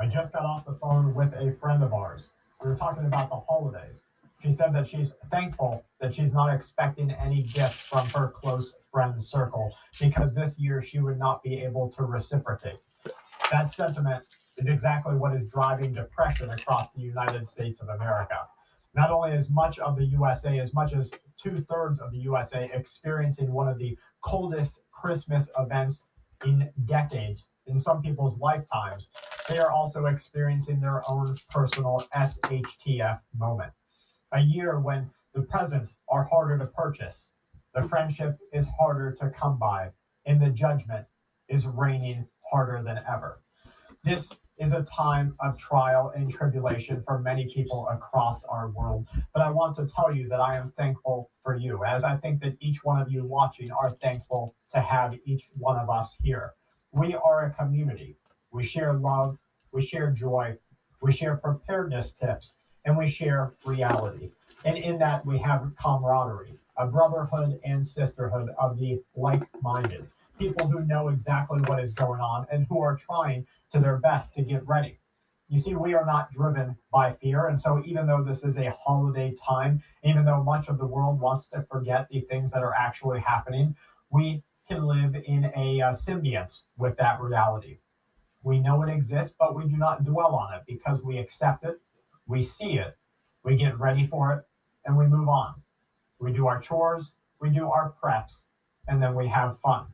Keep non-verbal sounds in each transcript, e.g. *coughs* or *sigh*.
I just got off the phone with a friend of ours. We were talking about the holidays. She said that she's thankful that she's not expecting any gifts from her close friend circle because this year she would not be able to reciprocate. That sentiment is exactly what is driving depression across the United States of America. Not only is much of the USA, as much as two thirds of the USA, experiencing one of the coldest Christmas events in decades, in some people's lifetimes, they are also experiencing their own personal SHTF moment. A year when the presents are harder to purchase, the friendship is harder to come by, and the judgment is raining harder than ever. This is a time of trial and tribulation for many people across our world. But I want to tell you that I am thankful for you, as I think that each one of you watching are thankful to have each one of us here. We are a community. We share love, we share joy, we share preparedness tips, and we share reality. And in that, we have camaraderie, a brotherhood and sisterhood of the like minded, people who know exactly what is going on and who are trying to their best to get ready. You see, we are not driven by fear. And so, even though this is a holiday time, even though much of the world wants to forget the things that are actually happening, we can live in a uh, with that reality. We know it exists, but we do not dwell on it because we accept it, we see it, we get ready for it, and we move on. We do our chores, we do our preps, and then we have fun.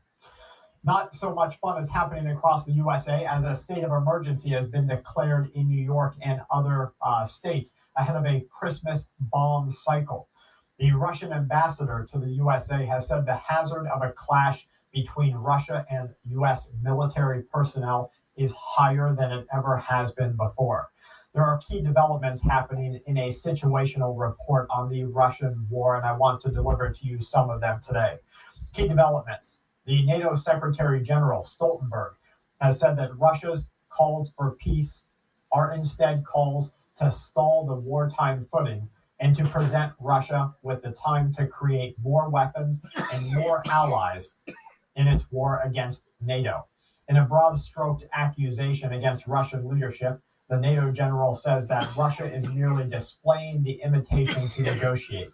Not so much fun is happening across the USA as a state of emergency has been declared in New York and other uh, states ahead of a Christmas bomb cycle. The Russian ambassador to the USA has said the hazard of a clash between Russia and US military personnel is higher than it ever has been before. There are key developments happening in a situational report on the Russian war, and I want to deliver to you some of them today. Key developments. The NATO Secretary General Stoltenberg has said that Russia's calls for peace are instead calls to stall the wartime footing and to present Russia with the time to create more weapons and more allies in its war against NATO. In a broad stroked accusation against Russian leadership, the NATO general says that Russia is merely displaying the invitation to negotiate.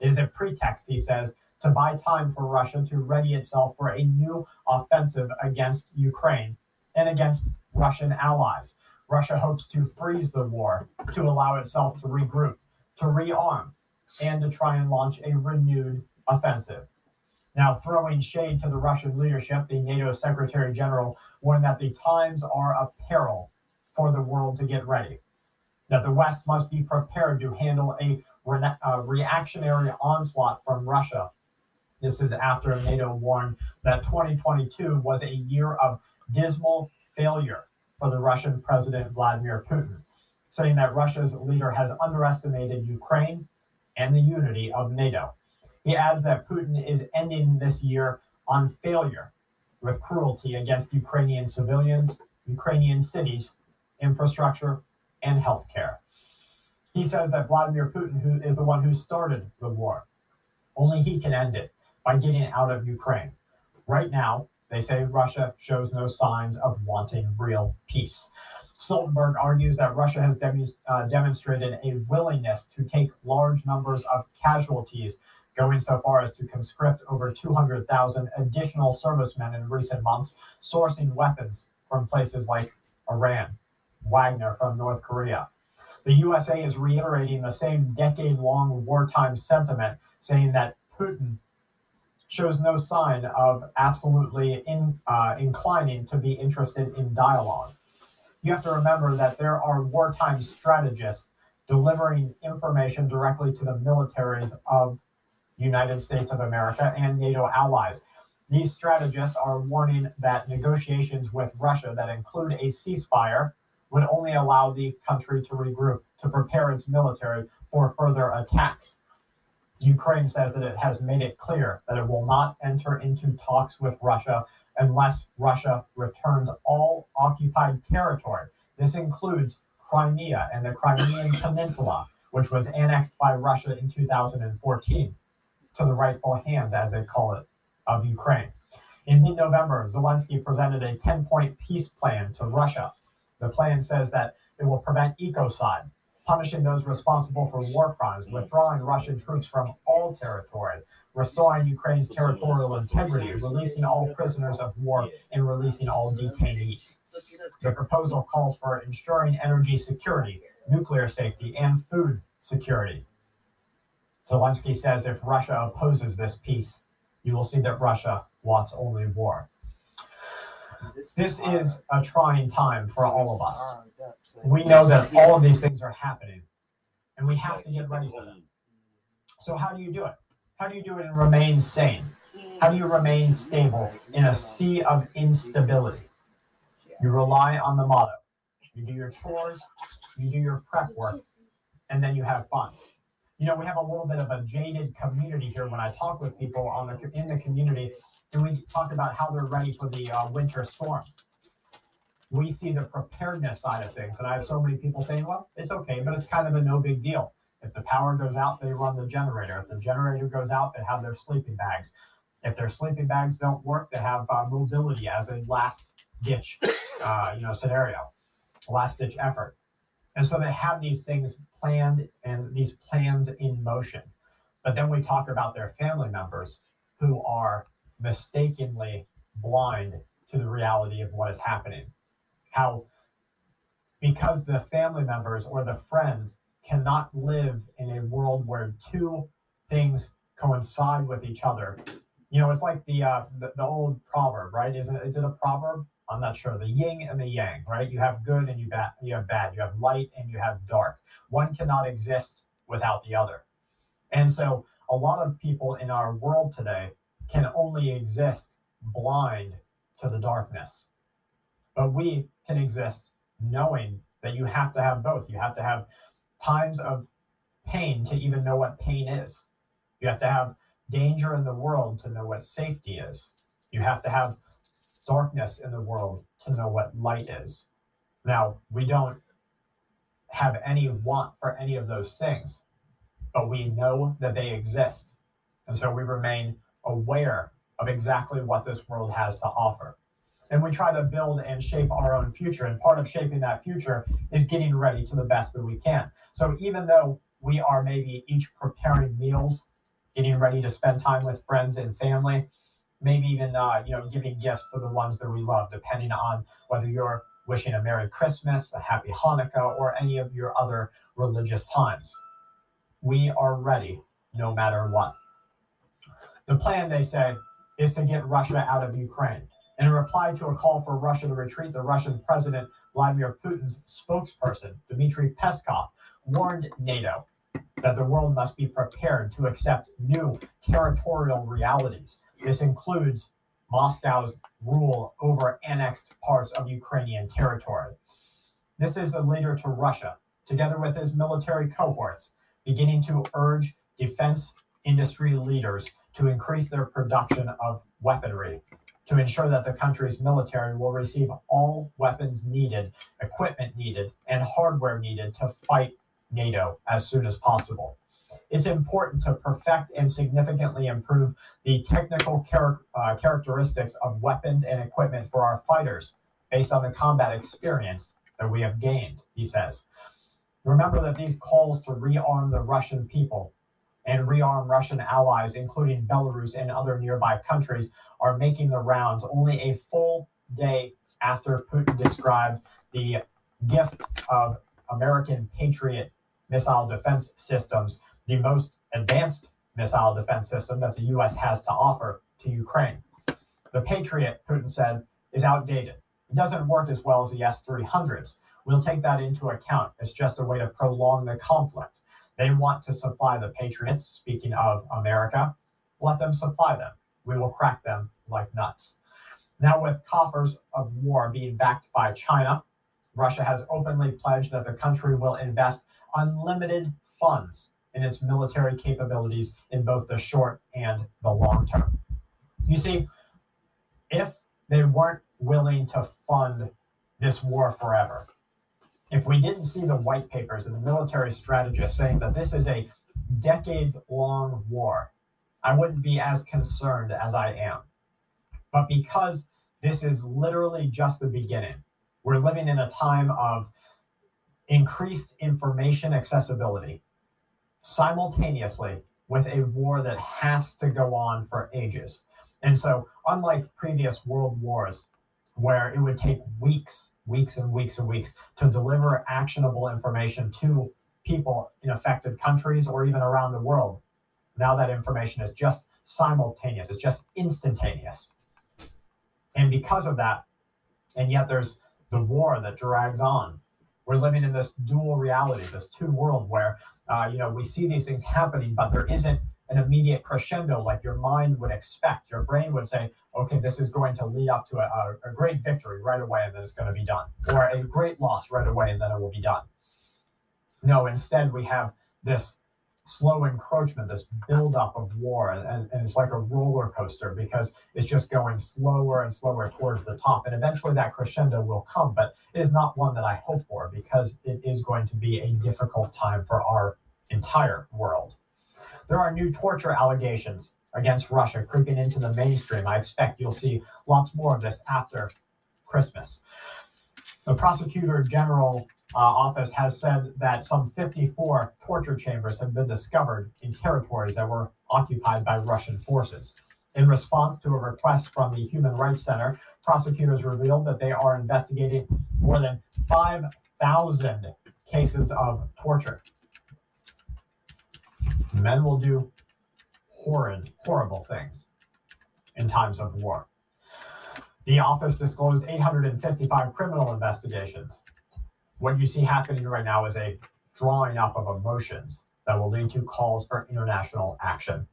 It is a pretext, he says, to buy time for Russia to ready itself for a new offensive against Ukraine and against Russian allies. Russia hopes to freeze the war, to allow itself to regroup, to rearm, and to try and launch a renewed offensive. Now, throwing shade to the Russian leadership, the NATO Secretary General warned that the times are a peril for the world to get ready, that the West must be prepared to handle a, re- a reactionary onslaught from Russia. This is after NATO warned that 2022 was a year of dismal failure for the Russian President Vladimir Putin, saying that Russia's leader has underestimated Ukraine and the unity of NATO. He adds that Putin is ending this year on failure with cruelty against Ukrainian civilians, Ukrainian cities, infrastructure, and healthcare. He says that Vladimir Putin, who is the one who started the war, only he can end it by getting out of Ukraine. Right now, they say Russia shows no signs of wanting real peace. Stoltenberg argues that Russia has dem- uh, demonstrated a willingness to take large numbers of casualties, going so far as to conscript over 200,000 additional servicemen in recent months, sourcing weapons from places like Iran, Wagner from North Korea. The USA is reiterating the same decade long wartime sentiment, saying that Putin shows no sign of absolutely in, uh, inclining to be interested in dialogue. You have to remember that there are wartime strategists delivering information directly to the militaries of United States of America and NATO allies. These strategists are warning that negotiations with Russia that include a ceasefire would only allow the country to regroup, to prepare its military for further attacks. Ukraine says that it has made it clear that it will not enter into talks with Russia unless Russia returns all occupied territory. This includes Crimea and the Crimean *coughs* Peninsula, which was annexed by Russia in 2014 to the rightful hands, as they call it, of Ukraine. In mid November, Zelensky presented a 10 point peace plan to Russia. The plan says that it will prevent ecocide, punishing those responsible for war crimes, withdrawing Russian troops from all territory, restoring Ukraine's territorial integrity, releasing all prisoners of war, and releasing all detainees. The proposal calls for ensuring energy security, nuclear safety, and food security. Zelensky says if Russia opposes this peace, you will see that Russia wants only war. This is a trying time for all of us. We know that all of these things are happening, and we have to get ready for them. So, how do you do it? How do you do it and remain sane? How do you remain stable in a sea of instability? You rely on the motto. You do your chores, you do your prep work, and then you have fun. You know, we have a little bit of a jaded community here when I talk with people on the in the community, and we talk about how they're ready for the uh, winter storm. We see the preparedness side of things, and I have so many people saying, "Well, it's okay, but it's kind of a no big deal." If the power goes out, they run the generator. If the generator goes out, they have their sleeping bags. If their sleeping bags don't work, they have uh, mobility as a last ditch, uh, you know, scenario, last ditch effort. And so they have these things planned and these plans in motion. But then we talk about their family members who are mistakenly blind to the reality of what is happening. How, because the family members or the friends cannot live in a world where two things coincide with each other. You know, it's like the uh, the, the old proverb, right? Isn't is it a proverb? I'm not sure. The yin and the yang, right? You have good and you bad. You have bad. You have light and you have dark. One cannot exist without the other. And so, a lot of people in our world today can only exist blind to the darkness. But we can exist knowing that you have to have both. You have to have times of pain to even know what pain is. You have to have danger in the world to know what safety is. You have to have darkness in the world to know what light is. Now, we don't have any want for any of those things, but we know that they exist. And so we remain aware of exactly what this world has to offer. And we try to build and shape our own future. And part of shaping that future is getting ready to the best that we can. So even though we are maybe each preparing meals, getting ready to spend time with friends and family, maybe even uh, you know giving gifts to the ones that we love, depending on whether you're wishing a Merry Christmas, a Happy Hanukkah, or any of your other religious times. We are ready no matter what. The plan, they say, is to get Russia out of Ukraine. In reply to a call for Russia to retreat, the Russian President Vladimir Putin's spokesperson, Dmitry Peskov, warned NATO that the world must be prepared to accept new territorial realities this includes Moscow's rule over annexed parts of Ukrainian territory. This is the leader to Russia, together with his military cohorts, beginning to urge defense industry leaders to increase their production of weaponry to ensure that the country's military will receive all weapons needed, equipment needed, and hardware needed to fight NATO as soon as possible it's important to perfect and significantly improve the technical char- uh, characteristics of weapons and equipment for our fighters based on the combat experience that we have gained, he says. Remember that these calls to rearm the Russian people and rearm Russian allies, including Belarus and other nearby countries, are making the rounds only a full day after Putin described the gift of American Patriot missile defense systems the most advanced missile defense system that the US has to offer to Ukraine. The Patriot, Putin said, is outdated. It doesn't work as well as the S 300s. We'll take that into account. It's just a way to prolong the conflict. They want to supply the Patriots, speaking of America. Let them supply them. We will crack them like nuts. Now, with coffers of war being backed by China, Russia has openly pledged that the country will invest unlimited funds in its military capabilities in both the short and the long term. You see, if they weren't willing to fund this war forever, if we didn't see the white papers and the military strategists saying that this is a decades long war, I wouldn't be as concerned as I am. But because this is literally just the beginning, We're living in a time of increased information accessibility simultaneously with a war that has to go on for ages. And so, unlike previous world wars, where it would take weeks, weeks and weeks and weeks to deliver actionable information to people in affected countries or even around the world, now that information is just simultaneous, it's just instantaneous. And because of that, and yet there's the war that drags on. We're living in this dual reality, this two world where uh, you know we see these things happening, but there isn't an immediate crescendo like your mind would expect. Your brain would say, okay, this is going to lead up to a, a, great victory right away, and then it's going to be done, or a great loss right away, and then it will be done. No, instead we have this slow encroachment, this buildup of war, and, and it's like a roller coaster because it's just going slower and slower towards the top. And eventually that crescendo will come, but it is not one that I hope for because it is going to be a difficult time for our entire world. There are new torture allegations against Russia creeping into the mainstream. I expect you'll see lots more of this after Christmas. The prosecutor general uh, office has said that some 54 torture chambers have been discovered in territories that were occupied by Russian forces. In response to a request from the Human Rights Center, prosecutors revealed that they are investigating more than 5,000 cases of torture. Men will do horrid, horrible things in times of war. The office disclosed 855 criminal investigations. What you see happening right now is a drawing up of emotions that will lead to calls for international action.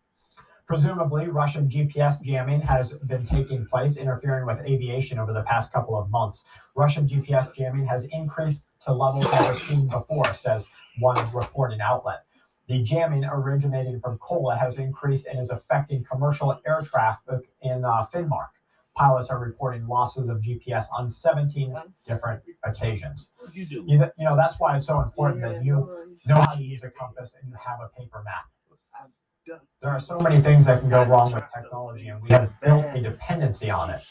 Presumably, Russian GPS jamming has been taking place, interfering with aviation over the past couple of months. Russian GPS jamming has increased to levels never seen before, says one reporting outlet. The jamming originating from Kola has increased and is affecting commercial air traffic in uh, Finnmark. Pilots are reporting losses of GPS on 17 different occasions. You do. You, you know, that's why it's so important that you know how to use a compass and you have a paper map. There are so many things that can go wrong with technology, and we have built a dependency on it.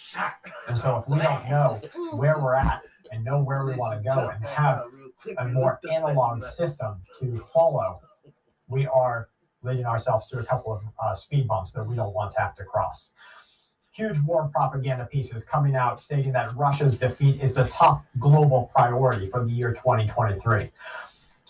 And so, if we don't know where we're at and know where we want to go and have a more analog system to follow, we are leading ourselves to a couple of uh, speed bumps that we don't want to have to cross. Huge war propaganda pieces coming out stating that Russia's defeat is the top global priority for the year 2023.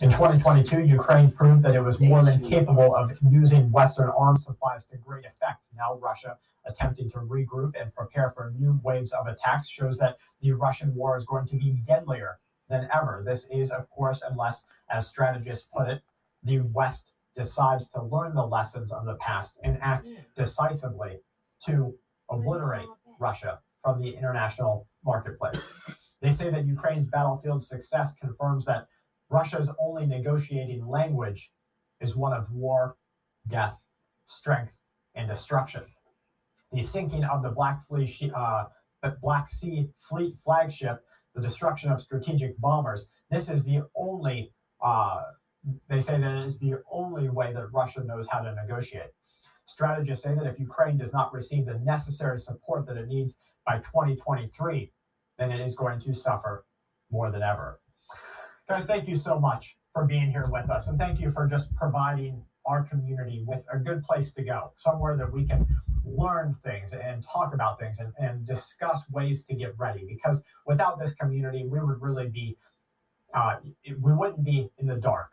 In 2022, Ukraine proved that it was more than capable of using Western arms supplies to great effect. Now, Russia, attempting to regroup and prepare for new waves of attacks, shows that the Russian war is going to be deadlier than ever. This is, of course, unless, as strategists put it, the West decides to learn the lessons of the past and act decisively to obliterate Russia from the international marketplace. They say that Ukraine's battlefield success confirms that Russia's only negotiating language is one of war, death, strength, and destruction. The sinking of the Black, Fleet, uh, Black Sea Fleet flagship, the destruction of strategic bombers, this is the only, uh, they say that is the only way that Russia knows how to negotiate. Strategists say that if Ukraine does not receive the necessary support that it needs by 2023, then it is going to suffer more than ever. Guys, thank you so much for being here with us. And thank you for just providing our community with a good place to go, somewhere that we can learn things and talk about things and, and discuss ways to get ready. Because without this community, we would really be, uh, we wouldn't be in the dark,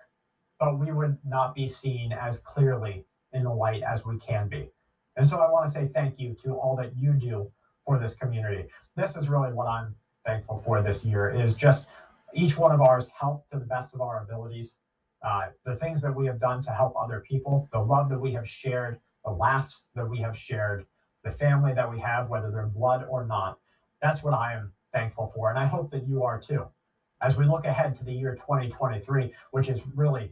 but we would not be seen as clearly in the light as we can be. And so I want to say thank you to all that you do for this community. This is really what I'm thankful for this year is just each one of ours health to the best of our abilities, uh, the things that we have done to help other people, the love that we have shared, the laughs that we have shared, the family that we have, whether they're blood or not. That's what I am thankful for. And I hope that you are too. As we look ahead to the year 2023, which is really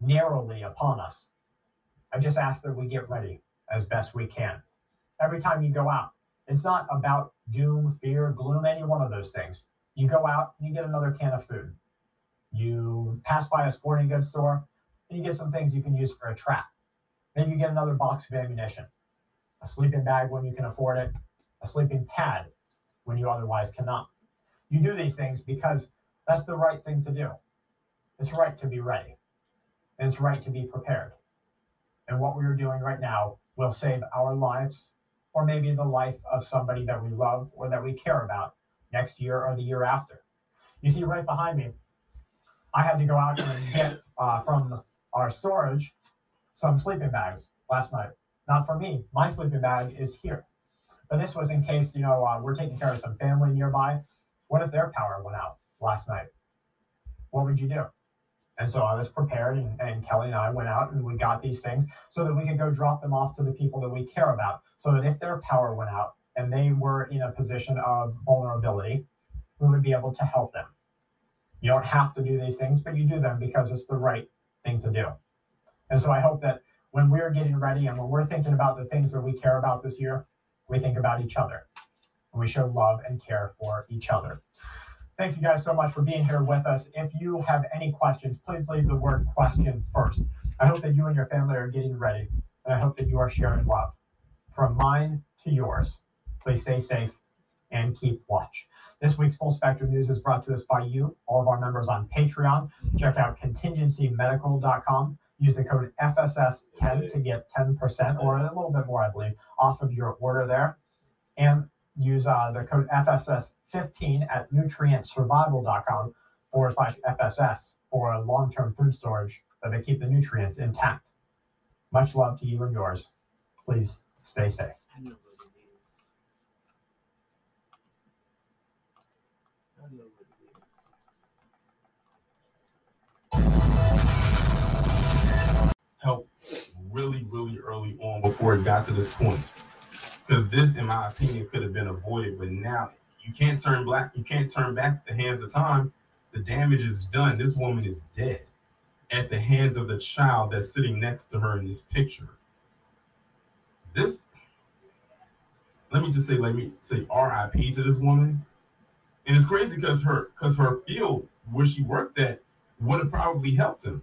narrowly upon us, I just ask that we get ready as best we can. Every time you go out, it's not about doom, fear, gloom, any one of those things. You go out and you get another can of food. You pass by a sporting goods store and you get some things you can use for a trap. Maybe you get another box of ammunition, a sleeping bag when you can afford it, a sleeping pad when you otherwise cannot. You do these things because that's the right thing to do. It's right to be ready, and it's right to be prepared. And what we are doing right now will save our lives, or maybe the life of somebody that we love or that we care about next year or the year after. You see, right behind me, I had to go out and get uh, from our storage some sleeping bags last night. Not for me. My sleeping bag is here. But this was in case, you know, uh, we're taking care of some family nearby. What if their power went out last night? What would you do? And so I was prepared, and, and, Kelly and I went out and we got these things so that we could go drop them off to the people that we care about. So that if their power went out and they were in a position of vulnerability, we would be able to help them. You don't have to do these things, but you do them because it's the right thing to do. And so I hope that when we're getting ready and when we're thinking about the things that we care about this year, we think about each other and we show love and care for each other. Thank you guys so much for being here with us. If you have any questions, please leave the word question first. I hope that you and your family are getting ready, and I hope that you are sharing love. From mine to yours, please stay safe and keep watch. This week's Full Spectrum News is brought to us by you, all of our members on Patreon. Check out contingencymedical.com. Use the code FSS10 to get 10% or a little bit more, I believe, off of your order there. And use uh, the code FSS15 at nutrientsurvival.com forward slash FSS for long term food storage that they keep the nutrients intact. Much love to you and yours. Please stay safe. Help really, really early on before it got to this point because this, in my opinion, could have been avoided. But now you can't turn black, you can't turn back the hands of time. The damage is done. This woman is dead at the hands of the child that's sitting next to her in this picture. This, let me just say, let me say R.I.P. to this woman. And it's crazy because her because her field where she worked at would have probably helped him.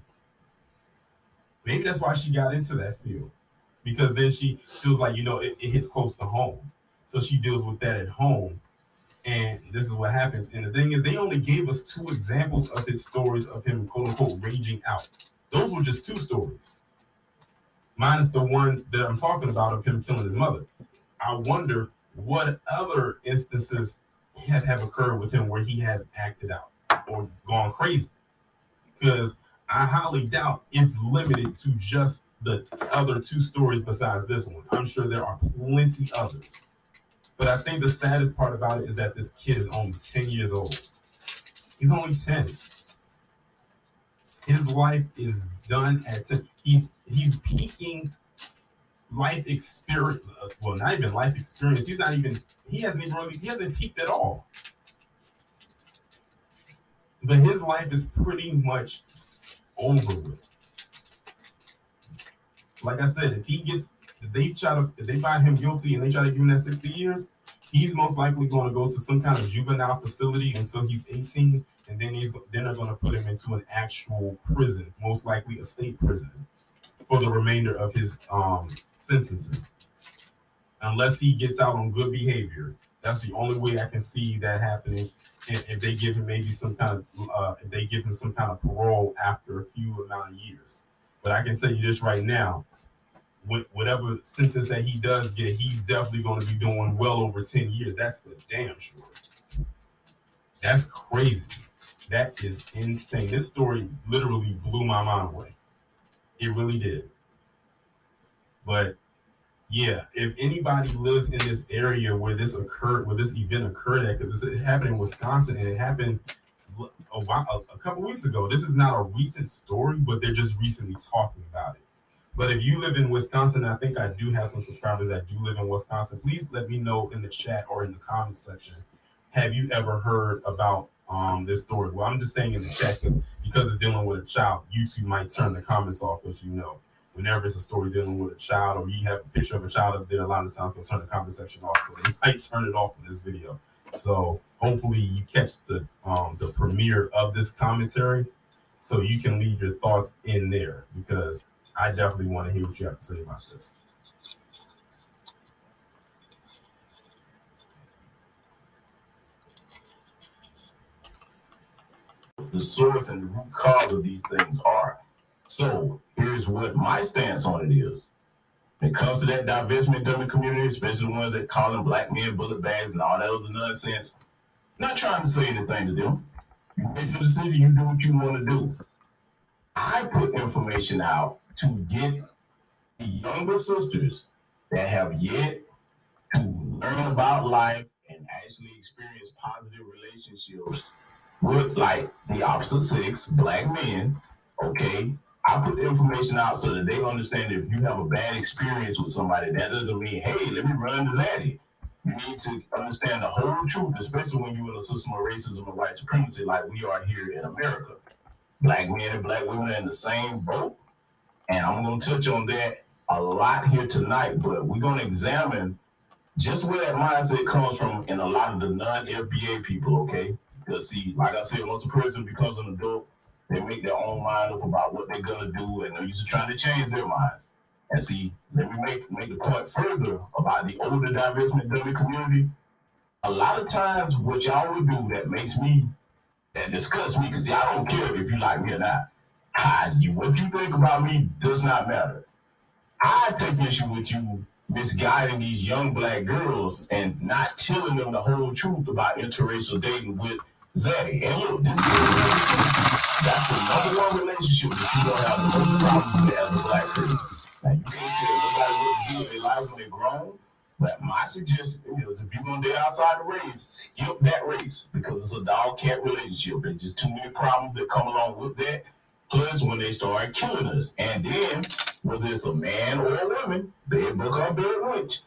Maybe that's why she got into that field because then she feels like you know it, it hits close to home. So she deals with that at home. And this is what happens. And the thing is they only gave us two examples of his stories of him quote unquote raging out. Those were just two stories. Minus the one that i'm talking about of him killing his mother. I wonder what other instances have, have occurred with him where he has acted out or gone crazy. Because i highly doubt it's limited to just the other two stories besides this one. I'm sure there are plenty others. But I think the saddest part about it is that this kid is only 10 years old. He's only 10. His life is done at 10. He's he's peaking life experience. Well, not even life experience. He's not even, he hasn't even really, he hasn't peaked at all. But his life is pretty much over with like I said, if he gets, if they try to, if they find him guilty and they try to give him that 60 years, he's most likely going to go to some kind of juvenile facility until he's 18, and then he's then they're going to put him into an actual prison, most likely a state prison, for the remainder of his um sentencing. Unless he gets out on good behavior, that's the only way I can see that happening. And if they give him maybe some kind of, uh, if they give him some kind of parole after a few amount of years. But I can tell you this right now: whatever sentence that he does get, he's definitely going to be doing well over 10 years. That's for damn sure. That's crazy. That is insane. This story literally blew my mind away. It really did. But yeah, if anybody lives in this area where this occurred, where this event occurred at, because it happened in Wisconsin and it happened a, while, a couple weeks ago. This is not a recent story, but they're just recently talking about it. But if you live in Wisconsin, I think I do have some subscribers that do live in Wisconsin. Please let me know in the chat or in the comments section. Have you ever heard about um, this story? Well, I'm just saying in the chat because because it's dealing with a child, YouTube might turn the comments off, as you know. Whenever it's a story dealing with a child, or you have a picture of a child up there, a lot of times they'll turn the comment section off. So they might turn it off in this video. So hopefully you catch the um, the premiere of this commentary, so you can leave your thoughts in there because I definitely want to hear what you have to say about this. the source and the root cause of these things are. So here's what my stance on it is. When it comes to that divestment dummy community, especially the ones that call them black men bullet bags and all that other nonsense, not trying to say anything to them. You make your decision, you do what you want to do. I put information out to get the younger sisters that have yet to learn about life and actually experience positive relationships with like the opposite sex, black men, okay, I put information out so that they understand if you have a bad experience with somebody, that doesn't mean, hey, let me run to Zaddy. You need to understand the whole truth, especially when you're in a system of racism and white supremacy like we are here in America. Black men and black women are in the same boat. And I'm going to touch on that a lot here tonight, but we're going to examine just where that mindset comes from in a lot of the non FBA people, okay? Because, see, like I said, once a person becomes an adult, they make their own mind up about what they're gonna do, and they're used to trying to change their minds. And see, let me make make the point further about the older divestment dummy community. A lot of times, what y'all would do that makes me that disgusts me, because I don't care if you like me or not. I, what you think about me does not matter. I take issue with you misguiding these young black girls and not telling them the whole truth about interracial dating with Zaddy. And look, this is that's the number one relationship that you don't have the most problems with as a black person. Now you can't tell nobody what to do in their life when they're grown. But my suggestion is if you're gonna date outside the race, skip that race because it's a dog cat relationship. There's just too many problems that come along with that. Plus, when they start killing us, and then whether it's a man or a woman, bed book or bed witch,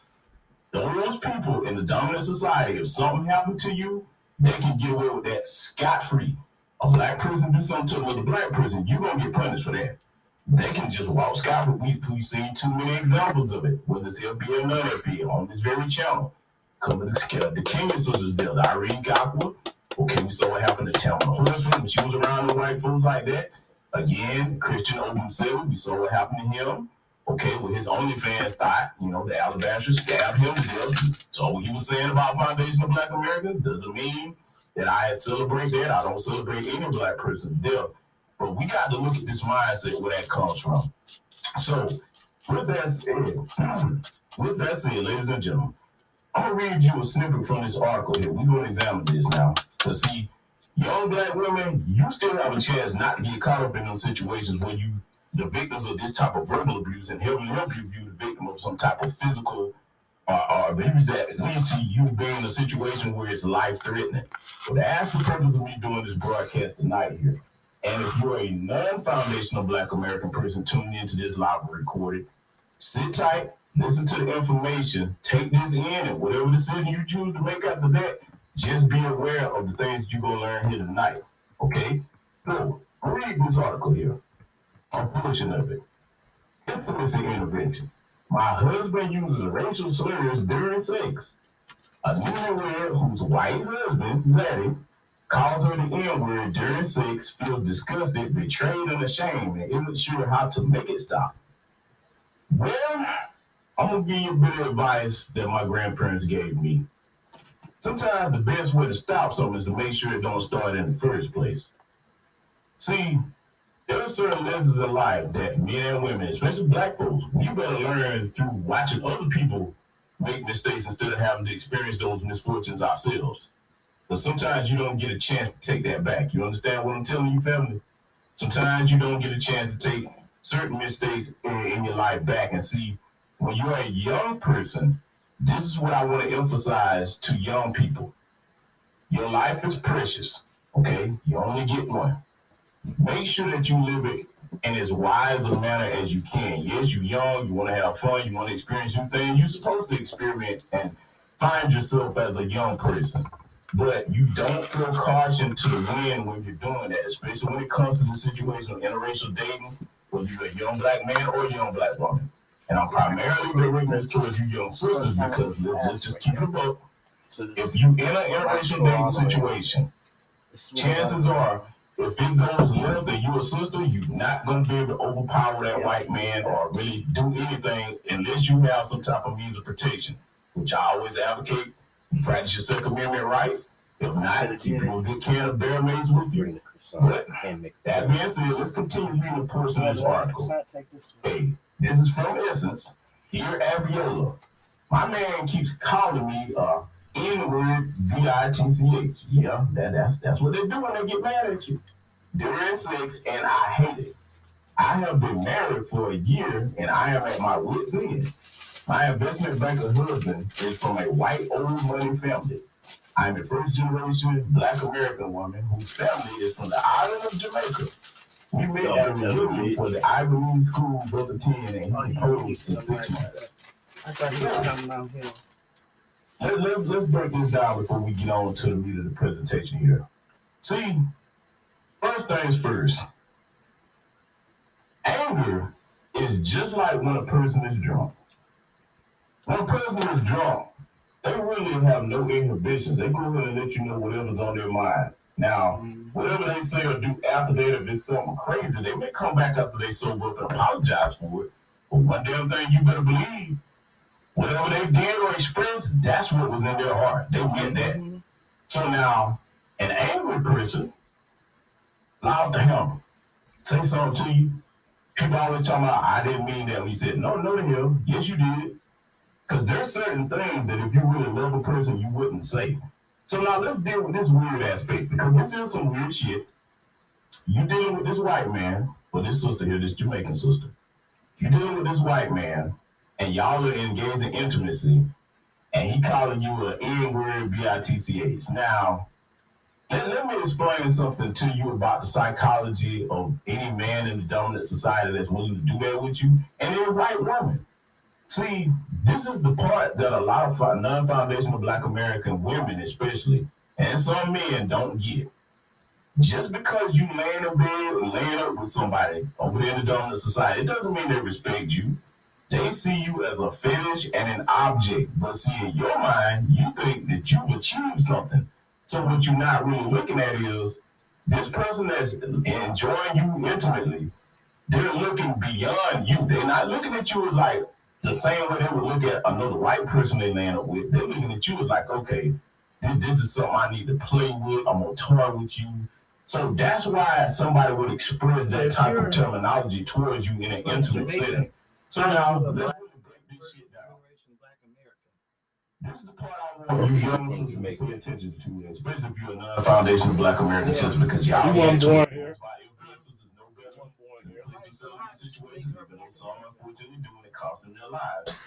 those people in the dominant society, if something happened to you, they can get away with that scot free a black person do something to another black person, you're gonna get punished for that. They can just walk scot free. We've seen too many examples of it, whether it's FBA or non FBA on this very channel. Coming to the Kenya sisters deal, Irene Kakwa. Okay, we saw what happened to Tamara Horsford when she was around the white folks like that. Again, Christian Open Seven, we saw what happened to him. Okay, with his OnlyFans thought, you know, the Alabaster stabbed him death. So what he was saying about Foundation of Black America doesn't mean that I celebrate that. I don't celebrate any black person death. But we got to look at this mindset where that comes from. So, with that said, *clears throat* with that said, ladies and gentlemen, I'm gonna read you a snippet from this article here. We're gonna examine this now to see young black women, you still have a chance not to get caught up in those situations where you the victims of this type of verbal abuse and helping help you view the victim of some type of physical are, are abuse that leads to you being in a situation where it's life threatening. So that's the purpose of me doing this broadcast tonight here. And if you're a non-foundational Black American person tuning into this live recorded, sit tight, listen to the information, take this in, and whatever decision you choose to make after that, just be aware of the things you're gonna learn here tonight. Okay? So read this article here. A portion of it. Intimacy intervention. My husband uses racial slurs during sex. A newlywed whose white husband, Zaddy, calls her the N word during sex, feels disgusted, betrayed, and ashamed, and isn't sure how to make it stop. Well, I'm gonna give you a bit of advice that my grandparents gave me. Sometimes the best way to stop something is to make sure it don't start in the first place. See, there are certain lessons in life that men and women, especially black folks, we better learn through watching other people make mistakes instead of having to experience those misfortunes ourselves. But sometimes you don't get a chance to take that back. You understand what I'm telling you, family? Sometimes you don't get a chance to take certain mistakes in, in your life back and see when you're a young person, this is what I want to emphasize to young people. Your life is precious, okay? You only get one make sure that you live it in as wise a manner as you can. Yes, you're young, you want to have fun, you want to experience new things. You're supposed to experience and find yourself as a young person. But you don't throw caution to the wind when you're doing that, especially when it comes to the situation of interracial dating, whether you're a young black man or a young black woman. And I'm primarily directing this towards you young sisters because let's just keep it up. If you in an interracial dating situation, chances are if it goes left and you're a sister, you're not gonna be able to overpower that white man or really do anything unless you have some type of means of protection, which I always advocate. You practice your Second Amendment rights. If not, keep a good can of bear mace with you. Bring the croissant But that being said, let's continue reading the portion of this article. Croissant, take this one. Hey, this is from Essence. Here, Abiola. My man keeps calling me uh N-word B-I-T-C-H. Yeah, that, that's that's what they do when they get mad at you. During sex, and I hate it. I have been married for a year, and I am at my wits' end. My investment banker husband is from a white old money family. I'm a first generation black American woman whose family is from the island of Jamaica. We met at a reunion for the Ivy League School Brother 10 and he proposed in six months. I thought he was talking about him. Let, let, let's break this down before we get on to the meat of the presentation here. See, first things first, anger is just like when a person is drunk. When a person is drunk, they really have no inhibitions. They go ahead and let you know whatever's on their mind. Now, whatever they say or do after that, if it's something crazy, they may come back after they sober up and apologize for it. But one damn thing you better believe, whatever they did or expressed, that's what was in their heart. They get that. So now, an angry person, loud to him, say something to you. People always talking about, I didn't mean that. We said, no, no to him. Yes, you did. Because there's certain things that if you really love a person, you wouldn't say. So now let's deal with this weird aspect because this is some weird shit. You dealing with this white man, or this sister here, this Jamaican sister. You dealing with this white man, and y'all are engaged in intimacy, and he calling you an N-word B-I-T-C-H. Now, let, let me explain something to you about the psychology of any man in the dominant society that's willing to do that with you, and any white woman. See, this is the part that a lot of non-foundational Black American women, especially, and some men, don't get. Just because you laying in a bed laying up with somebody over there in the dominant society, it doesn't mean they respect you. They see you as a fetish and an object. But see, in your mind, you think that you've achieved something. So what you're not really looking at is this person that's enjoying you intimately, they're looking beyond you. They're not looking at you as like the same way they would look at another white person they land up with. They're looking at you as like, okay, this, is something I need to play with. I'm gonna toy with you. So that's why somebody would express that type of terminology towards you in an intimate setting. So now let's break this shit down. Black This is the part I want you young ones to pay attention to, especially if you're a non-foundational Black American Yeah. citizen, because y'all You weren't born here. that's why influencers is no better. You place yourself in a situation, unfortunately doing costing their lives.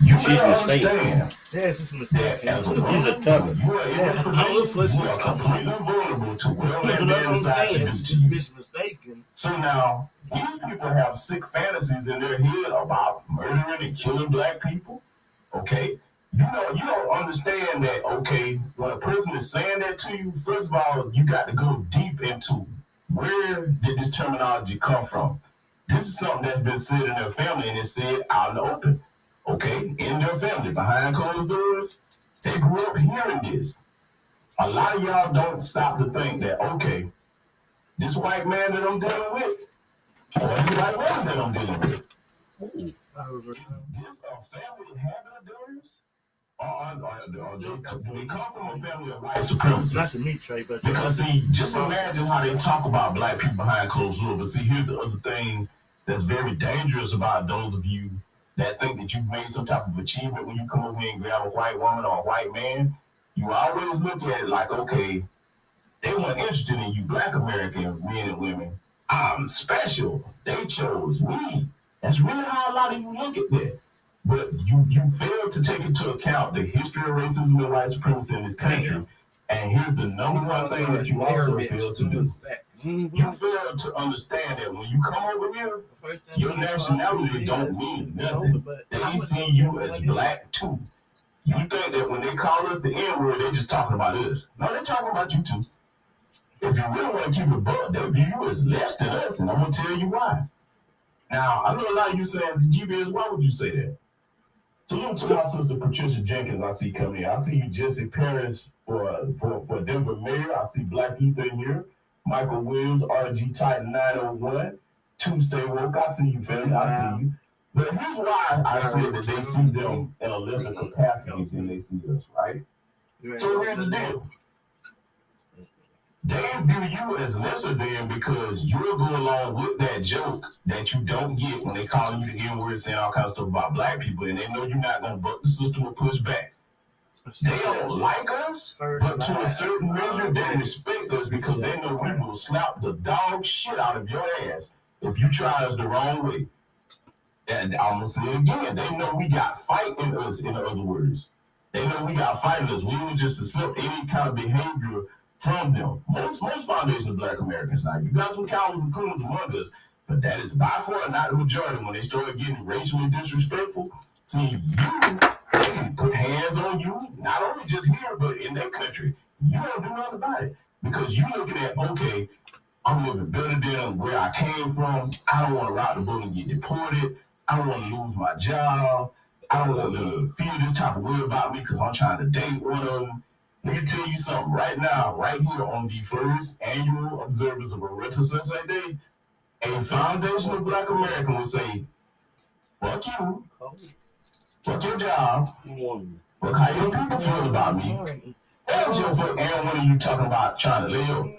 You She's better mistaken. Yes, it's that mistaken. He's a tough. you are in Yeah, this I was you are vulnerable to whatever that That's what man decides to do She's to you. mistaken. So now, these people have sick fantasies in their head about murdering and killing black people. Okay? You know, you don't understand that, okay, when a person is saying that to you, first of all, you got to go deep into where did this terminology come from? This is something that's been said in their family and it's said out in the open. Okay? In their family, behind closed doors. They grew up hearing this. A lot of y'all don't stop to think that, okay, this white man that I'm dealing with, or this white woman that I'm dealing with, is this a family habit of theirs? Or, or, or, or they, do they come from a family of white Not supremacists? to me, Trey, but Because see, just imagine how they talk about black people behind closed doors. But see, here's the other thing that's very dangerous about those of you that think that you've made some type of achievement when you come over here and grab a white woman or a white man. You always look at it like, okay, they weren't interested in you, black American men and women. I'm special. They chose me. That's really how a lot of you look at that. But you you fail to take into account the history of racism and white supremacy in this country. And here's the number one thing that you also fail to do. Mhm. You fail to understand that when you come over here, The first thing your nationality don't mean nothing. they I'm see you as black too. You think that when they call us the N word, they're just talking about us. No, they're talking about you too. If you really want to keep it buck, they view you as less than us, and I'm gonna tell you why. Now, I know a lot of you saying, GBS, why would you say that? Salute to my sister Patricia Jenkins, I see coming here. I see you, Jesse Parris, for, for, for Denver Mayor. I see Black Ether in here. Michael Williams, RG Titan 901. Tuesday Woke, I see you, family. I see you. But here's why I said that they see them in a lesser capacity than they see us, right? So here's the deal. they view you as lesser than because you'll go along with that joke that you don't get when they call you the N word, saying all kinds of stuff about black people, and they know you're not gonna buck the system or push back. They don't like us, but to a certain measure, they respect us because they know we will slap the dog shit out of your ass if you try us the wrong way. And I'm gonna say it again. They know we got fight in us. In other words, they know we got fight in us. We will just accept any kind of behavior from them. Most most foundation of Black Americans now. You got some cowards and coons among us, but that is by far not the majority. When they start getting racially disrespectful, see you, they can put hands on you. Not only just here, but in that country. You don't do nothing about it because you're looking at okay. I'm living better than where I came from. I don't want to rock the boat and get deported. I don't want to lose my job. I don't want to feel this type of way about me because I'm trying to date one of them. Let me tell you something right now, right here on the first annual observance of a Rental Sensei Day, a foundation of black American will say, fuck you, fuck your job, fuck how your people feel about me. How's your fuck and what are you talking about trying to live?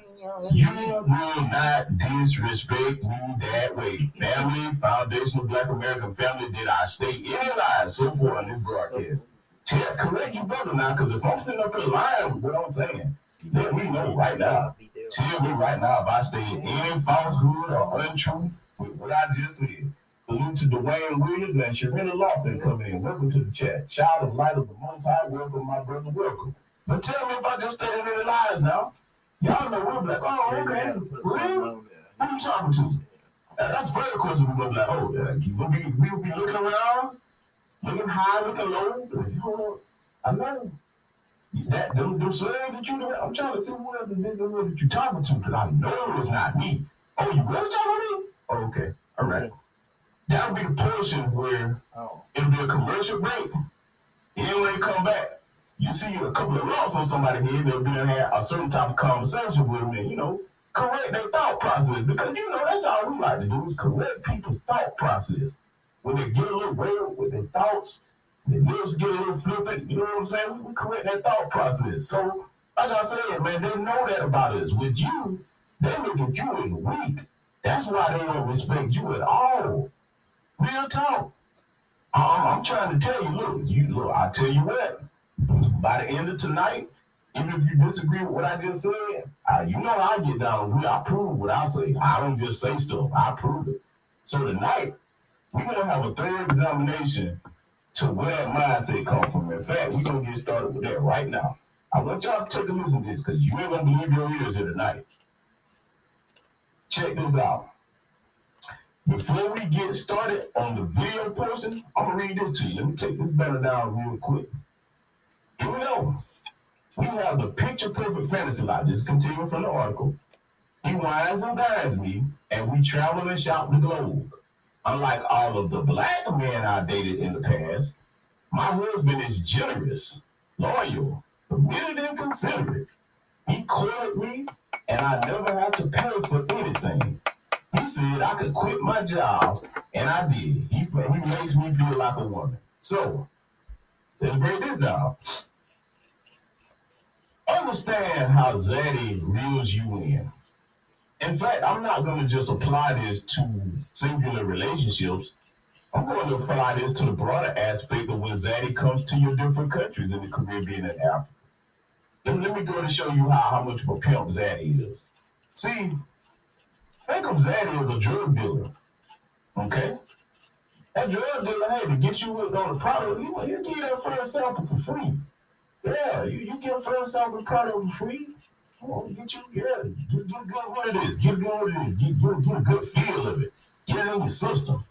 You will not disrespect me that way. Family, foundational black American family, did I state any lies so far on this broadcast? Tell, correct your brother now, because if I'm sitting up here lying with what I'm saying, let me know right now. Tell me right now if I stated any falsehood or untrue with what I just said. Salute to Dwayne Williams and Sharina Lofton coming in. Welcome to the chat. Child of light of the Most High, welcome, my brother, welcome. But tell me if I just stated any lies now. Y'all know we're like, oh, okay, for real? Who you talking to? And that's first question we're gonna be like, oh, yeah, we'll be, we'll be looking around, looking high, looking low. On. I know. That them, them slaves that you I'm trying to see where the nigga that you talking to, because I know it's not me. Oh, you was talking to me? Oh, okay. All right. That'll be the portion where Oh. it'll be a commercial break. When they come back, you see a couple of lumps on somebody head, they'll be in have a certain type of conversation with them and, you know, correct their thought process. Because, you know, that's all we like to do is correct people's thought process. When they get a little weird with their thoughts, their lips get a little flippant, you know what I'm saying? We, we correct that thought process. So, like I said, man, they know that about us. With you, they look at you as weak. That's why they don't respect you at all. Real talk. I'm, I'm trying to tell you, look, you look, I tell you what, by the end of tonight, even if you disagree with what I just said, you know I get down I prove what I say. I don't just say stuff, I prove it. So tonight, we're gonna have a third examination to where mindset come from. In fact, we're gonna get started with that right now. I want y'all to take a listen to this because you ain't gonna believe your ears here tonight. Check this out. Before we get started on the video portion, I'm gonna read this to you. Let me take this banner down real quick. Here we go. We have the picture perfect fantasy life. Just continuing from the article. He wines and dines me, and we travel and shop the globe. Unlike all of the black men I dated in the past, my husband is generous, loyal, committed, and considerate. He courted me, and I never had to pay for anything. He said I could quit my job, and I did. He, he makes me feel like a woman. So, let's break this down. Understand how Zaddy reels you in. In fact, I'm not going to just apply this to singular relationships. I'm going to apply this to the broader aspect of when Zaddy comes to your different countries in the Caribbean and Africa. Let me, go to show you how, how much of a pimp Zaddy is. See, think of Zaddy as a drug dealer. Okay? That drug dealer, hey, to get you hooked on the product, you, you give that first sample for free. Yeah, you, you get a first sample product for free. Oh, get you, yeah, get, get good what it is. Get good what it is. Get, get, get a good feel of it. Get it in your system.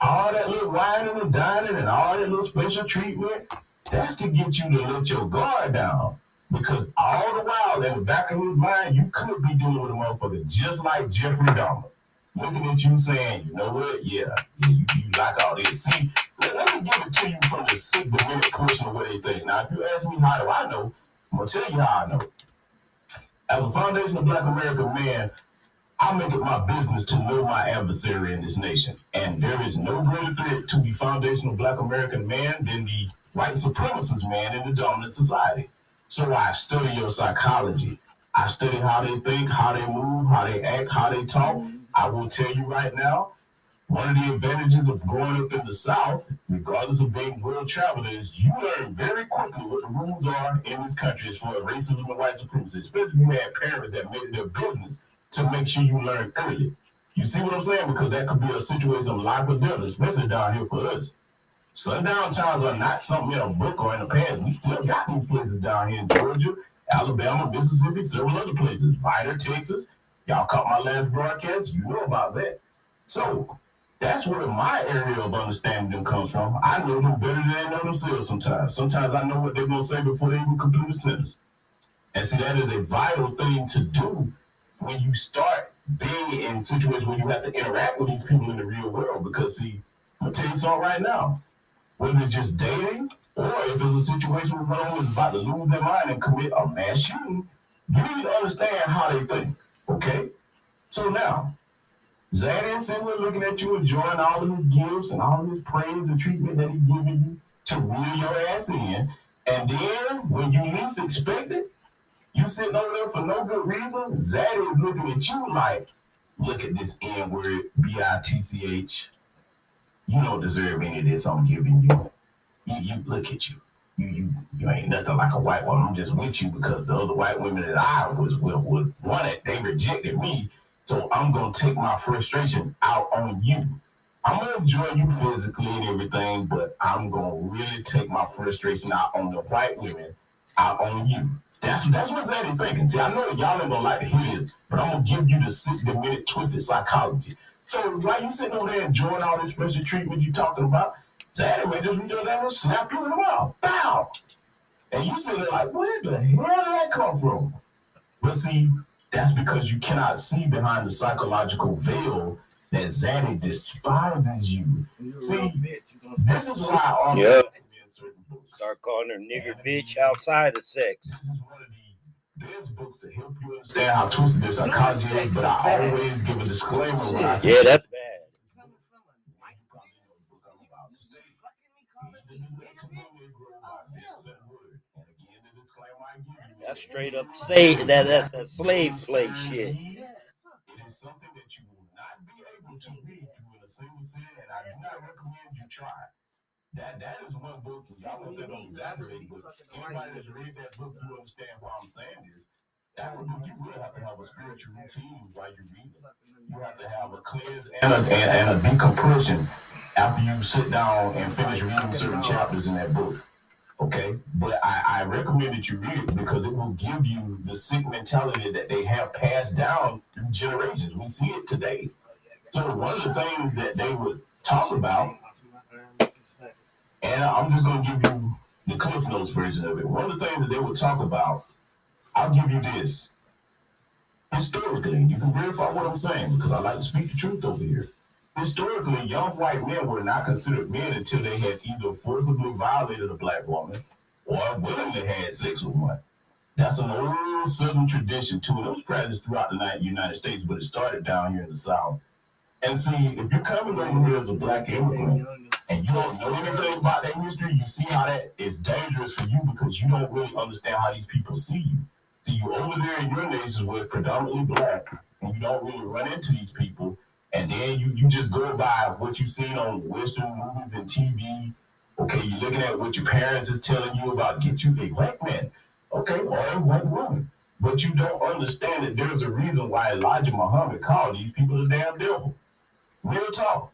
All that little whining and dining and all that little special treatment, that's to get you to let your guard down. Because all the while in the back of his mind, you could be dealing with a motherfucker just like Jeffrey Dahmer. Looking at you saying, you know what? Yeah, yeah you, you like all this. See, let, let me give it to you from the sick, the minute of what they think. Now, if you ask me how do I know, I'm gonna tell you how I know. As a foundation of Black American man, I make it my business to know my adversary in this nation. And there is no greater threat to the foundational Black American man than the white supremacist man in the dominant society. So I study your psychology. I study how they think, how they move, how they act, how they talk. I will tell you right now, one of the advantages of growing up in the South, regardless of being world travelers, is you learn very quickly what the rules are in this country as far as racism and white supremacy. Especially if you had parents that made their business to make sure you learn early. You see what I'm saying? Because that could be a situation of life or death, especially down here for us. Sundown towns are not something in a book or in the past. We still got these places down here in Georgia, Alabama, Mississippi, several other places. Vidor, Texas. Y'all caught my last broadcast. You know about that. So that's where my area of understanding comes from. I know them better than they know themselves sometimes. Sometimes I know what they're going to say before they even complete a sentence. And see, that is a vital thing to do when you start being in situations where you have to interact with these people in the real world. Because, see, I'm going to tell you something right now. Whether it's just dating or if it's a situation where someone is about to lose their mind and commit a mass shooting, you need to understand how they think. Okay? So now, Zaddy sitting there looking at you, enjoying all of his gifts and all of his praise and treatment that he's giving you to reel your ass in. And then when you least expect it, you sitting over there for no good reason. Zaddy is looking at you like, look at this N word, B I T C H. You don't deserve any of this I'm giving you. You, you look at you. You, you you ain't nothing like a white woman. I'm just with you because the other white women that I was with was wanted, they rejected me. So I'm gonna take my frustration out on you. I'm gonna enjoy you physically and everything, but I'm gonna really take my frustration out on the white women, out on you. That's that's what Zaddy thinking. See, I know y'all ain't gonna like to hear this, but I'm gonna give you the six the minute twisted psychology. So while you sitting over there enjoying all this special treatment you talking about, Zaddy may just reach out there and snap you in the mouth. Bow. And you sitting there like, where the hell did that come from? But see, that's because you cannot see behind the psychological veil that Zaddy despises you. You're See, bitch. You gonna This is why I always Yeah. recommend. Start calling her nigger bitch outside of sex. This is one of the best books to help you understand how twisted their psychology is, but I always give a disclaimer when I say Yeah, that's bad. You probably know the book I'm about to state. Neither do let your women grow by this and word. And again, the disclaimer I give you That's straight up say that that's a slave play shit. It is something that you will not be able to read through in a single sitting, and I do not recommend you try. That that is one book, y'all want that on exaggerate, but anybody that's read that book, you understand why I'm saying this. That's a book you really have to have a spiritual routine while you read it. You have to have a cleanse and a, and, and a decompression after you sit down and finish reading certain chapters in that book. Okay, but I, I recommend that you read it because it will give you the sick mentality that they have passed down through generations. We see it today. So one of the things that they would talk about, and I'm just going to give you the Cliff Notes version of it. One of the things that they would talk about, I'll give you this. Historically, you can verify what I'm saying because I like to speak the truth over here. Historically, young white men were not considered men until they had either forcibly violated a black woman or willingly had sex with one. That's an old Southern tradition too, it was practiced throughout the United States, but it started down here in the South. And see, if you're coming over here as a black immigrant and you don't know anything about that history, you see how that is dangerous for you because you don't really understand how these people see you. See, you over there in your nations where it's predominantly black, and you don't really run into these people, and then you you just go by what you've seen on Western movies and TV. Okay, you're looking at what your parents is telling you about get you a white man, okay, or a white woman. But you don't understand that there's a reason why Elijah Muhammad called these people the damn devil. Real talk.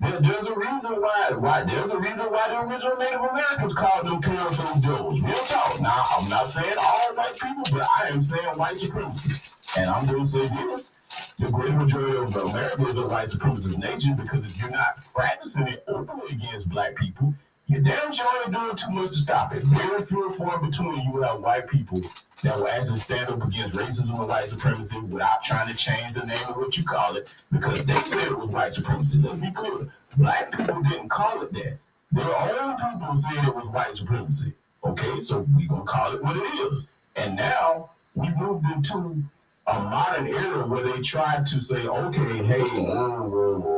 There, there's a reason why, why there's a reason why the original Native Americans called them pale-faced devils. Real talk. Now, I'm not saying all white people, but I am saying white supremacy. And I'm going to say this: the great majority of America is a white supremacist nation because if you're not practicing it openly against black people, you damn sure ain't doing too much to stop it. Very few and far between you have white people that will actually stand up against racism and white supremacy without trying to change the name of what you call it because they said it was white supremacy. Let's be clear. Black people didn't call it that. Their own people said it was white supremacy. Okay, so we gonna call it what it is. And now we moved into a modern era where they tried to say, okay, hey, whoa, whoa, whoa.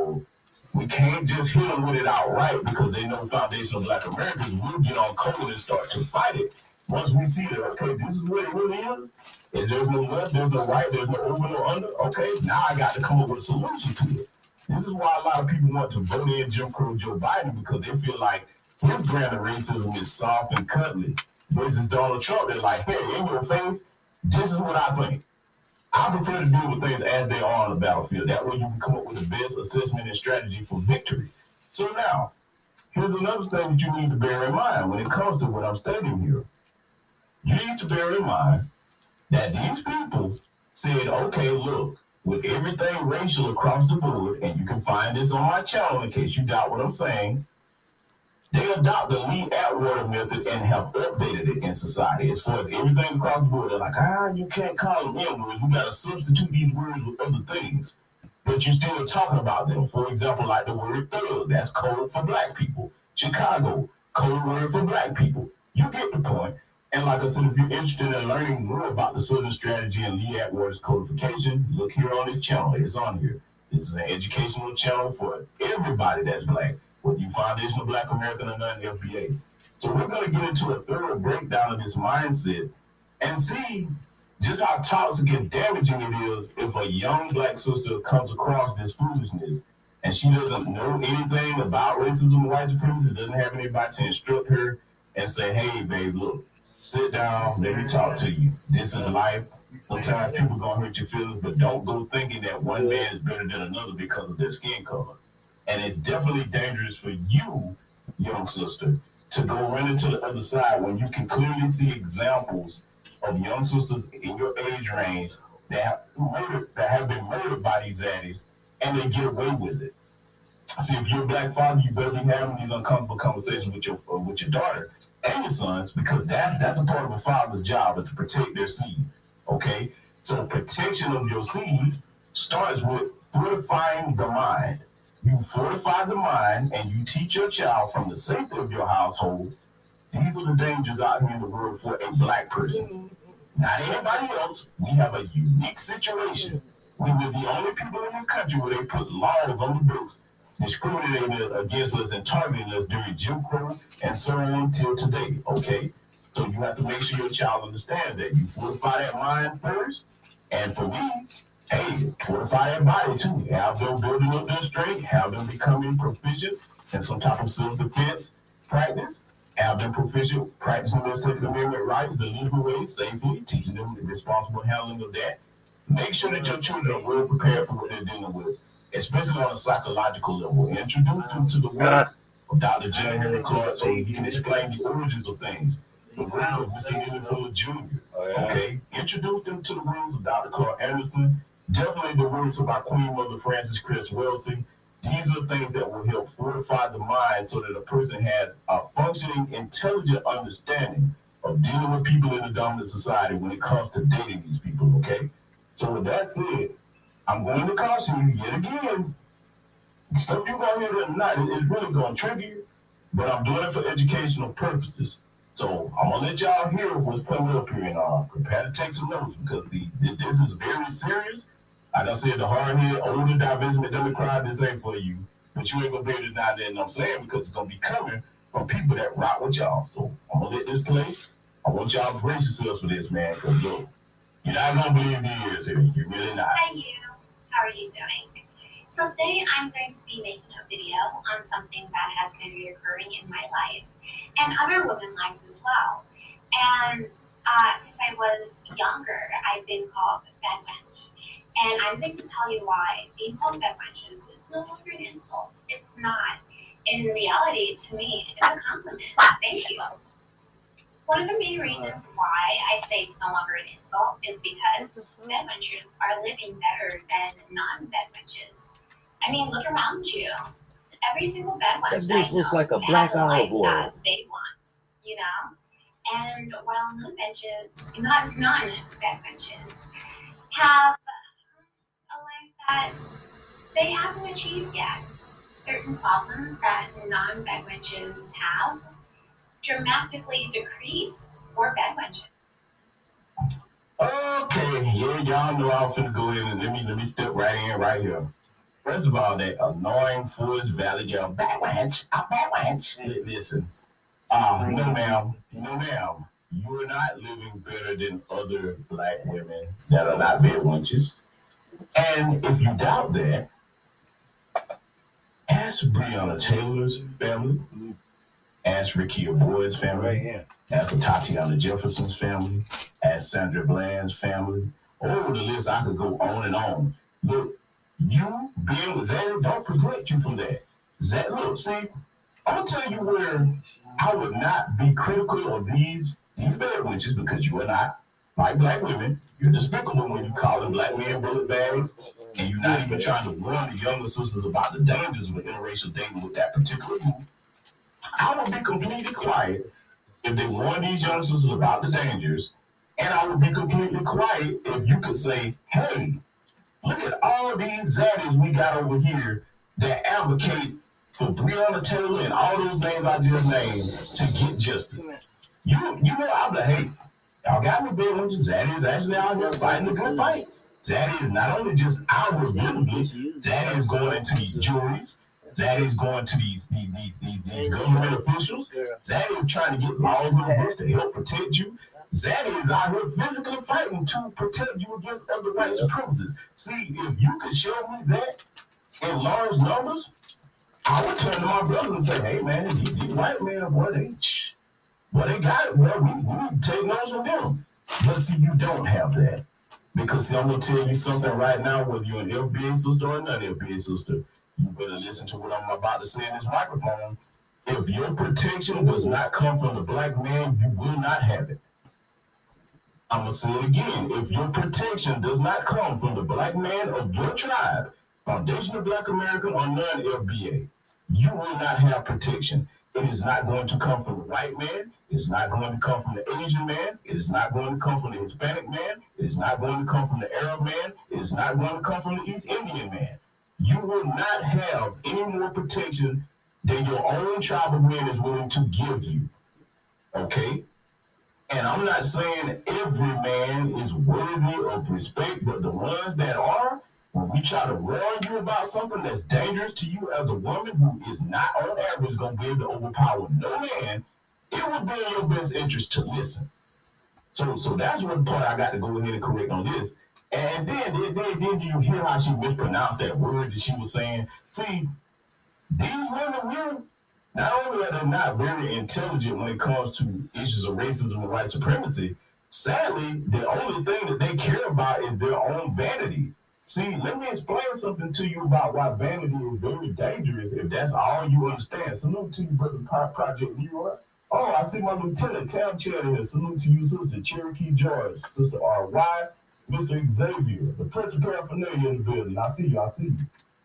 We can't just hit them with it outright because they know foundational black Americans will get on code and start to fight it. Once we see that, okay, this is what it really is, If there's no left, there's no right, there's no over, no under. Okay, now I got to come up with a solution to it. This is why a lot of people want to vote in Jim Crow Joe Biden because they feel like his brand of racism is soft and cuddly. Versus Donald Trump, they're like, hey, in your face, this is what I think. I prefer to deal with things as they are on the battlefield. That way you can come up with the best assessment and strategy for victory. So now, here's another thing that you need to bear in mind when it comes to what I'm stating here. You need to bear in mind that these people said, okay, look, with everything racial across the board, and you can find this on my channel in case you doubt what I'm saying, they adopt the Lee Atwater method and have updated it in society. As far as everything across the board, they're like, ah, you can't call them words. You got to substitute these words with other things. But you're still talking about them. For example, like the word thug, that's code for black people. Chicago, code word for black people. You get the point. And like I said, if you're interested in learning more about the Southern strategy and Lee Atwater's codification, look here on this channel. It's on here. This is an educational channel for everybody that's black whether you foundational black American or non FBA. So we're going to get into a thorough breakdown of this mindset and see just how toxic and damaging it is if a young black sister comes across this foolishness and she doesn't know anything about racism and white supremacy, doesn't have anybody to instruct her and say, hey, babe, look, sit down, let me talk to you. This is life. Sometimes people gonna hurt your feelings, but don't go thinking that one man is better than another because of their skin color. And it's definitely dangerous for you, young sister, to go run into the other side when you can clearly see examples of young sisters in your age range that have, murdered, that have been murdered by these addies and they get away with it. See, if you're a black father, you better be having these uncomfortable conversations with your uh, with your daughter and your sons because that's that's a part of a father's job is to protect their seed. Okay, so protection of your seed starts with fortifying the mind. You fortify the mind and you teach your child from the safety of your household. These are the dangers out here in the world for a black person. Not anybody else. We have a unique situation. We were the only people in this country where they put laws on the books discriminating against us and targeting us during Jim Crow and so on till today. Okay. So you have to make sure your child understands that. You fortify that mind first. And for me, hey, fortify that body too. Have them building up their strength, have them becoming proficient in some type of self-defense practice, have them proficient practicing their Second Amendment rights, the legal way, safely, teaching them the responsible handling of that. Make sure that your children are well prepared for what they're dealing with, especially on a psychological level. Introduce them to the work of Dr. John Henrik Clarke so he can explain the origins of things. The work of Mr. Henry Miller Jr. Oh, okay, introduce them to the rules of Dr. Claud Anderson Definitely the words of our Queen Mother Frances Cress Welsing. These are things that will help fortify the mind so that a person has a functioning, intelligent understanding of dealing with people in the dominant society when it comes to dating these people, okay? So with that said, I'm going to caution you yet again. Stuff going to hear tonight is really going to trigger you, but I'm doing it for educational purposes. So I'm gonna let y'all hear what's coming up here and uh, prepare to take some notes because see, this is very serious like I said, the hard head, older divestment Democrat, this ain't for you. But you ain't gonna be able to deny that, and I'm saying because it's gonna be coming from people that rock with y'all. So I'm gonna let this play. I want y'all to brace yourselves for this, man. Cause look, you're not gonna believe me is here. You're really not. Hi, you. How are you doing? So today I'm going to be making a video on something that has been reoccurring in my life and other women's lives as well. And uh, since I was younger, I've been called fat wench. And I'm going to tell you why being called bed wenches is no longer an insult. It's not. In reality, to me, it's a compliment. Thank you. One of the main reasons why I say it's no longer an insult is because mm-hmm. bed wenches are living better than non-bed wenches. I mean, look around you. Every single bed wench That bitch I looks know like a has black a life olive oil. that they want, you know? And while non-benches, not non-bed wenches, have a life that they haven't achieved yet. Certain problems that non-bed wenches have dramatically decreased for bed wenches. Okay, yeah, y'all know I'm finna go in and let me let me step right in right here. First of all, that annoying Forest Valley girl, bad wench, a bad wench. Li- Listen, um, no ma'am, no ma'am. you're not living better than other black women that are not bed wenches. And if you doubt that, ask Breonna Taylor's family, ask Rekia Boyd's family, Right here. as Tatiana Jefferson's family, ask Sandra Bland's family. Oh, the list I could go on and on. Look, you being with Zaddy don't protect you from that. Zad, look, see, I'm gonna tell you where I would not be critical of these these bad witches because you are not like black women. You're despicable when you call them black men bullet bags, and you're not even trying to warn the younger sisters about the dangers of interracial dating with that particular group. I would be completely quiet if they warn these youngsters about the dangers, and I would be completely quiet if you could say, hey, look at all of these zaddies we got over here that advocate for Breonna Taylor and all those names I just named to get justice. You, you know, I'm like, hey, y'all got me big with Zaddy is actually out here fighting a good fight. Zaddy is not only just outward visibly, Zaddy is going into these juries. Zaddy is going to these these, these, these, these government officials. Zaddy is trying to get laws in the to help protect you. Zaddy is out here physically fighting to protect you against other white supremacists. See, if you could show me that in large numbers, I would turn to my brothers and say, hey man, these, these white men, boy, they, boy, they got it. Well, we, we take notes from them. But see, you don't have that. Because see, I'm gonna tell you something right now, whether you're an FBA sister or not FBA sister, you better listen to what I'm about to say in this microphone. If your protection does not come from the black man, you will not have it. I'm gonna say it again. If your protection does not come from the black man of your tribe, Foundation of Black American or non-FBA, you will not have protection. It is not going to come from the white man. It is not going to come from the Asian man. It is not going to come from the Hispanic man. It is not going to come from the Arab man. It is not going to come from the East Indian man. You will not have any more protection than your own tribe of men is willing to give you. Okay? And I'm not saying every man is worthy of respect, but the ones that are, we try to warn you about something that's dangerous to you as a woman who is not on average going to be able to overpower no man, it would be in your best interest to listen. So, so that's one part I got to go ahead and correct on this. And then, then, then, then you hear how she mispronounced that word that she was saying. See, these women here, not only are they not very intelligent when it comes to issues of racism and white supremacy, sadly, the only thing that they care about is their own vanity. See, let me explain something to you about why vanity is very dangerous if that's all you understand. Salute to you, Brother Pro- Project Leroy. Oh, I see my lieutenant, Tam Chad here. Salute to you, Sister Cherokee George, Sister R.Y., Mr. Xavier, the Prince of Paraphernalia in the building. I see you, I see you.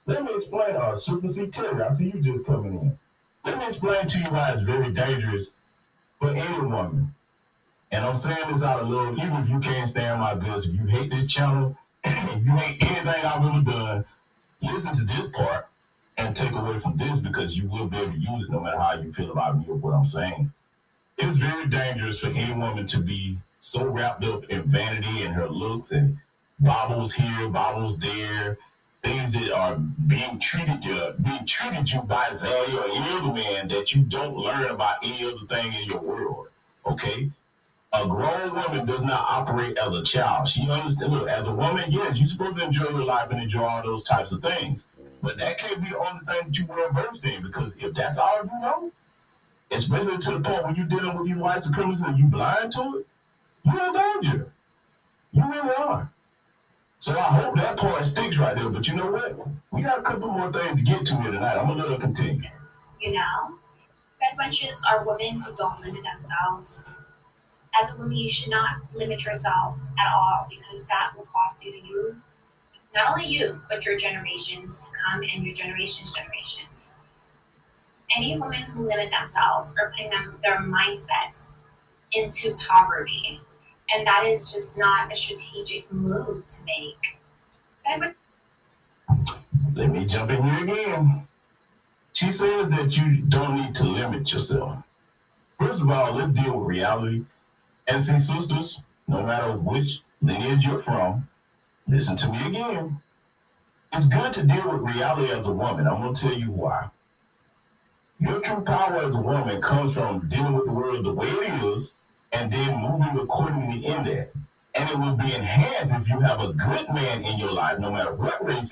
Let me explain, uh, Sister C. Terry, I see you just coming in. Let me explain to you why it's very dangerous for any woman. And I'm saying this out of love, even if you can't stand my goods, if you hate this channel, if you hate anything I've ever done, listen to this part and take away from this because you will be able to use it no matter how you feel about me or what I'm saying. It's very dangerous for any woman to be so wrapped up in vanity and her looks and bobbles here, bobbles there, things that are being treated you, being treated you by Zaddy or any other man that you don't learn about any other thing in your world. Okay? A grown woman does not operate as a child. She understands. Look, as a woman, yes, you're supposed to enjoy your life and enjoy all those types of things. But that can't be the only thing that you well versed in because if that's all you know, especially to the point when you're dealing with these white supremacists and you blind to it, you're in danger. You really are. So I hope that part sticks right there. But you know what? We got a couple more things to get to here tonight. I'm gonna let her continue. You know, wenches are women who don't limit themselves. As a woman, you should not limit yourself at all because that will cost you to you, not only you, but your generations to come and your generations' generations. Any women who limit themselves are putting them their mindset into poverty. And that is just not a strategic move to make. Red Let me jump in here again. She said that you don't need to limit yourself. First of all, let's deal with reality. And see, sisters, no matter which lineage you're from, listen to me again. It's good to deal with reality as a woman. I'm going to tell you why. Your true power as a woman comes from dealing with the world the way it is and then moving accordingly in that. And it will be enhanced if you have a good man in your life, no matter what race